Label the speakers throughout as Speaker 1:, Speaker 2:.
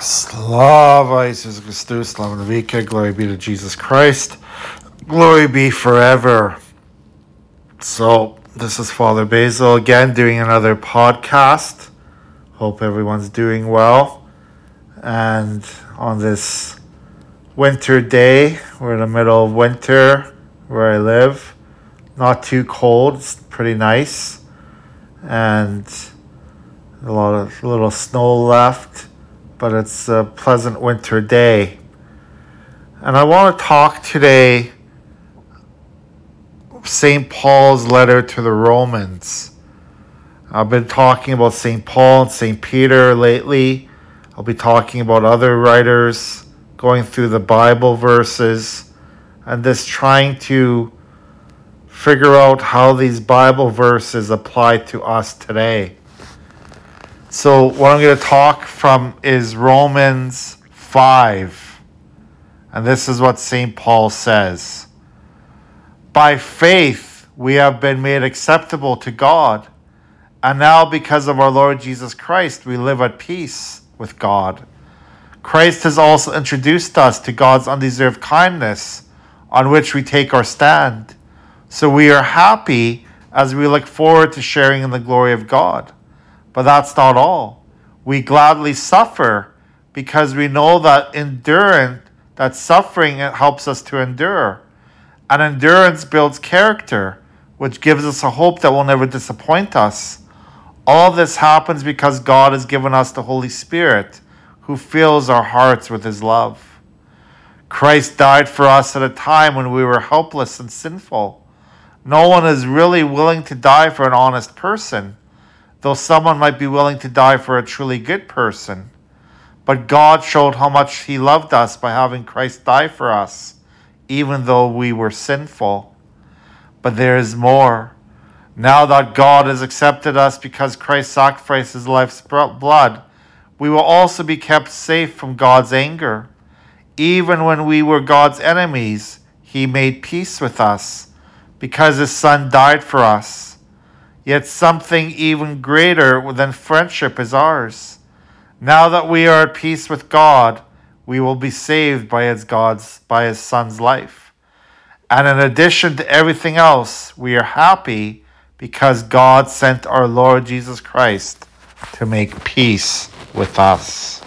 Speaker 1: Slava Jesus Christus, Slava Navika, glory be to Jesus Christ, glory be forever. So, this is Father Basil again doing another podcast. Hope everyone's doing well. And on this winter day, we're in the middle of winter where I live. Not too cold, it's pretty nice. And a lot of little snow left but it's a pleasant winter day. And I want to talk today St. Paul's letter to the Romans. I've been talking about St. Paul and St. Peter lately. I'll be talking about other writers, going through the Bible verses, and just trying to figure out how these Bible verses apply to us today. So, what I'm going to talk from is Romans 5. And this is what St. Paul says By faith, we have been made acceptable to God. And now, because of our Lord Jesus Christ, we live at peace with God. Christ has also introduced us to God's undeserved kindness, on which we take our stand. So we are happy as we look forward to sharing in the glory of God. But that's not all. We gladly suffer because we know that endurance, that suffering helps us to endure. And endurance builds character, which gives us a hope that will never disappoint us. All this happens because God has given us the Holy Spirit, who fills our hearts with His love. Christ died for us at a time when we were helpless and sinful. No one is really willing to die for an honest person though someone might be willing to die for a truly good person. But God showed how much He loved us by having Christ die for us, even though we were sinful. But there is more. Now that God has accepted us because Christ sacrificed His life's blood, we will also be kept safe from God's anger. Even when we were God's enemies, He made peace with us because His Son died for us. Yet something even greater than friendship is ours. Now that we are at peace with God, we will be saved by his God's by his son's life. And in addition to everything else, we are happy because God sent our Lord Jesus Christ to make peace with us.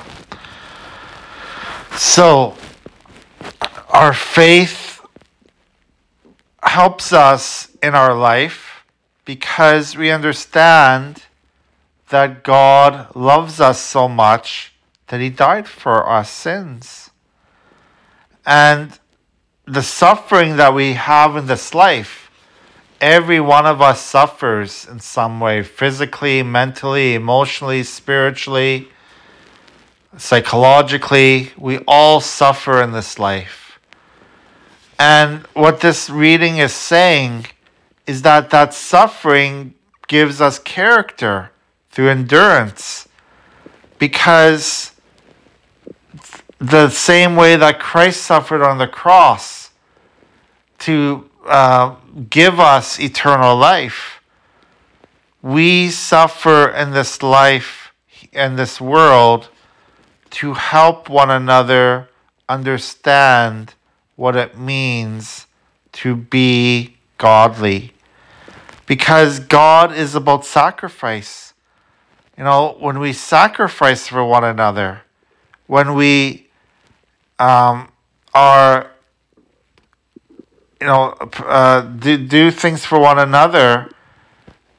Speaker 1: So, our faith helps us in our life because we understand that God loves us so much that He died for our sins. And the suffering that we have in this life, every one of us suffers in some way physically, mentally, emotionally, spiritually, psychologically. We all suffer in this life. And what this reading is saying is that that suffering gives us character through endurance. Because the same way that Christ suffered on the cross to uh, give us eternal life, we suffer in this life, in this world, to help one another understand what it means to be godly because God is about sacrifice. You know, when we sacrifice for one another, when we um, are, you know, uh, do, do things for one another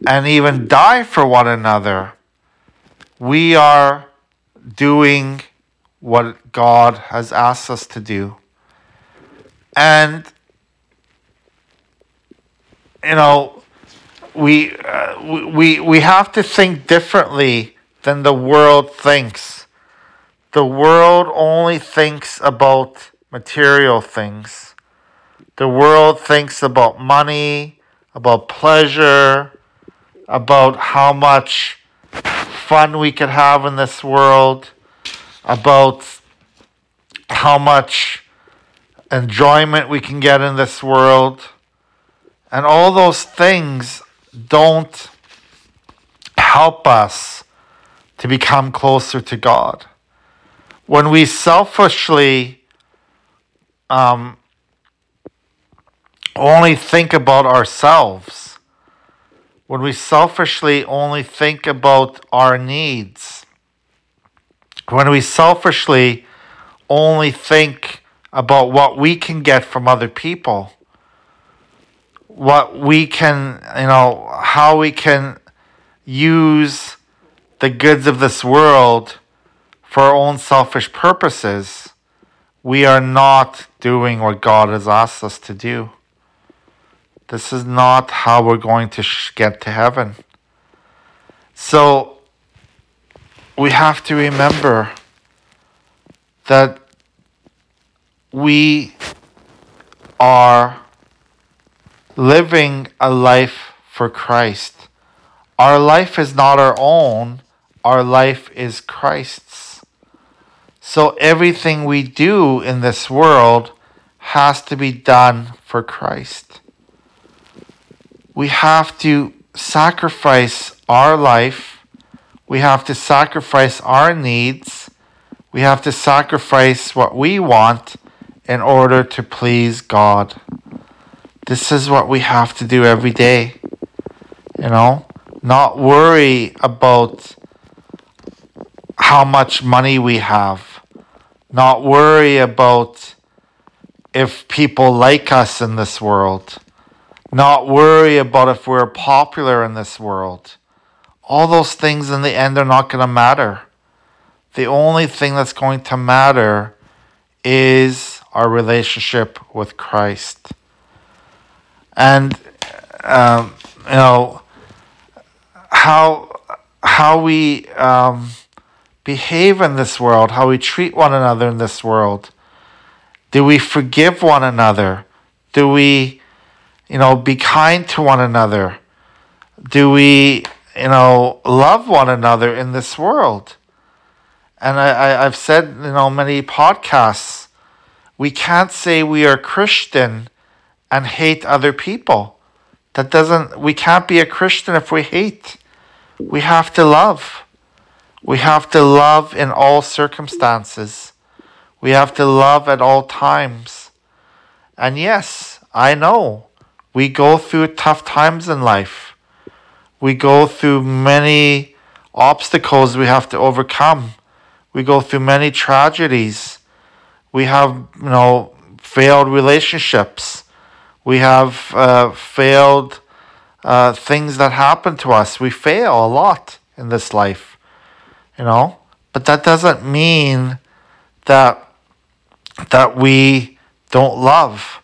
Speaker 1: and even die for one another, we are doing what God has asked us to do. And you know, we, uh, we, we have to think differently than the world thinks. The world only thinks about material things. The world thinks about money, about pleasure, about how much fun we could have in this world, about how much enjoyment we can get in this world. And all those things don't help us to become closer to God. when we selfishly um, only think about ourselves, when we selfishly only think about our needs, when we selfishly only think about what we can get from other people, what we can, you know, how we can use the goods of this world for our own selfish purposes, we are not doing what God has asked us to do. This is not how we're going to get to heaven. So we have to remember that we are living a life for Christ. Our life is not our own, our life is Christ's. So everything we do in this world has to be done for Christ. We have to sacrifice our life, we have to sacrifice our needs, we have to sacrifice what we want in order to please God. This is what we have to do every day. You know, not worry about how much money we have, not worry about if people like us in this world, not worry about if we're popular in this world. All those things in the end are not going to matter. The only thing that's going to matter is our relationship with Christ. And, um, you know, how, how we um, behave in this world, how we treat one another in this world. Do we forgive one another? Do we, you know, be kind to one another? Do we, you know, love one another in this world? And I, I, I've said, you know, many podcasts we can't say we are Christian and hate other people. That doesn't, we can't be a Christian if we hate. We have to love. We have to love in all circumstances. We have to love at all times. And yes, I know we go through tough times in life. We go through many obstacles we have to overcome. We go through many tragedies we have you know failed relationships we have uh, failed uh, things that happen to us. We fail a lot in this life you know? But that doesn't mean that that we don't love.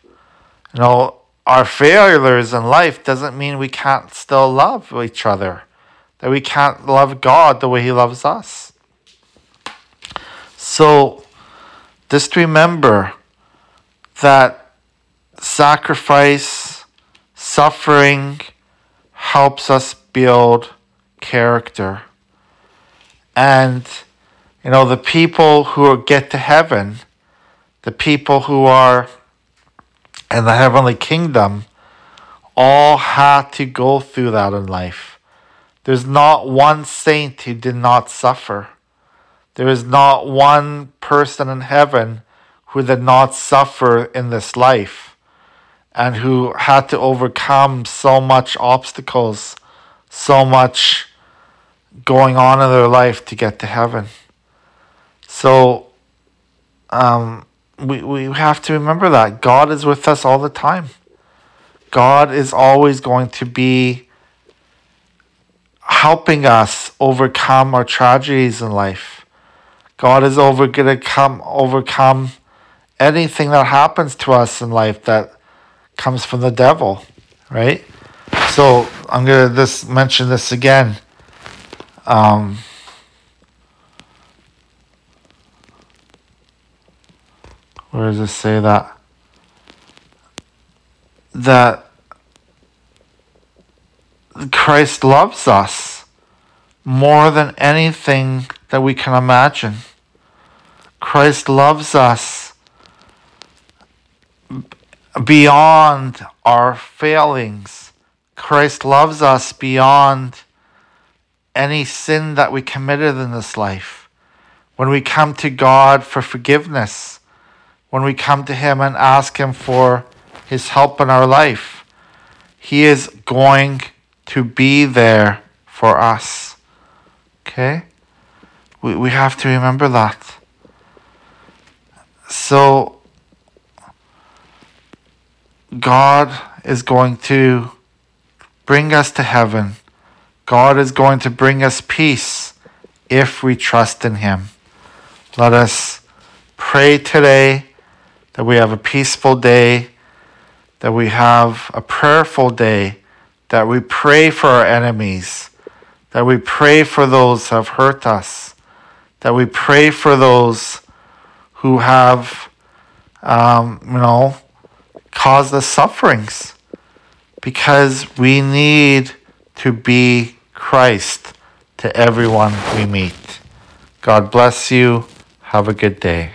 Speaker 1: You know our failures in life doesn't mean we can't still love each other that we can't love god the way he loves us. So just remember that sacrifice, suffering helps us build character. And, you know, the people who get to heaven, the people who are in the heavenly kingdom, all had to go through that in life. There's not one saint who did not suffer. There is not one person in heaven who did not suffer in this life and who had to overcome so much obstacles, so much going on in their life to get to heaven. So um, we, we have to remember that God is with us all the time. God is always going to be helping us overcome our tragedies in life. God is over going to come overcome anything that happens to us in life that comes from the devil, right? So I'm to just mention this again. Um, where does it say that? That Christ loves us more than anything that we can imagine. Christ loves us beyond our failings. Christ loves us beyond any sin that we committed in this life. when we come to God for forgiveness, when we come to Him and ask Him for His help in our life, He is going to be there for us. Okay? We, we have to remember that. So, God is going to bring us to heaven. God is going to bring us peace if we trust in Him. Let us pray today that we have a peaceful day, that we have a prayerful day, that we pray for our enemies, that we pray for those who have hurt us, that we pray for those who have, um, you know, caused us sufferings, because we need to be Christ to everyone we meet. God bless you. Have a good day.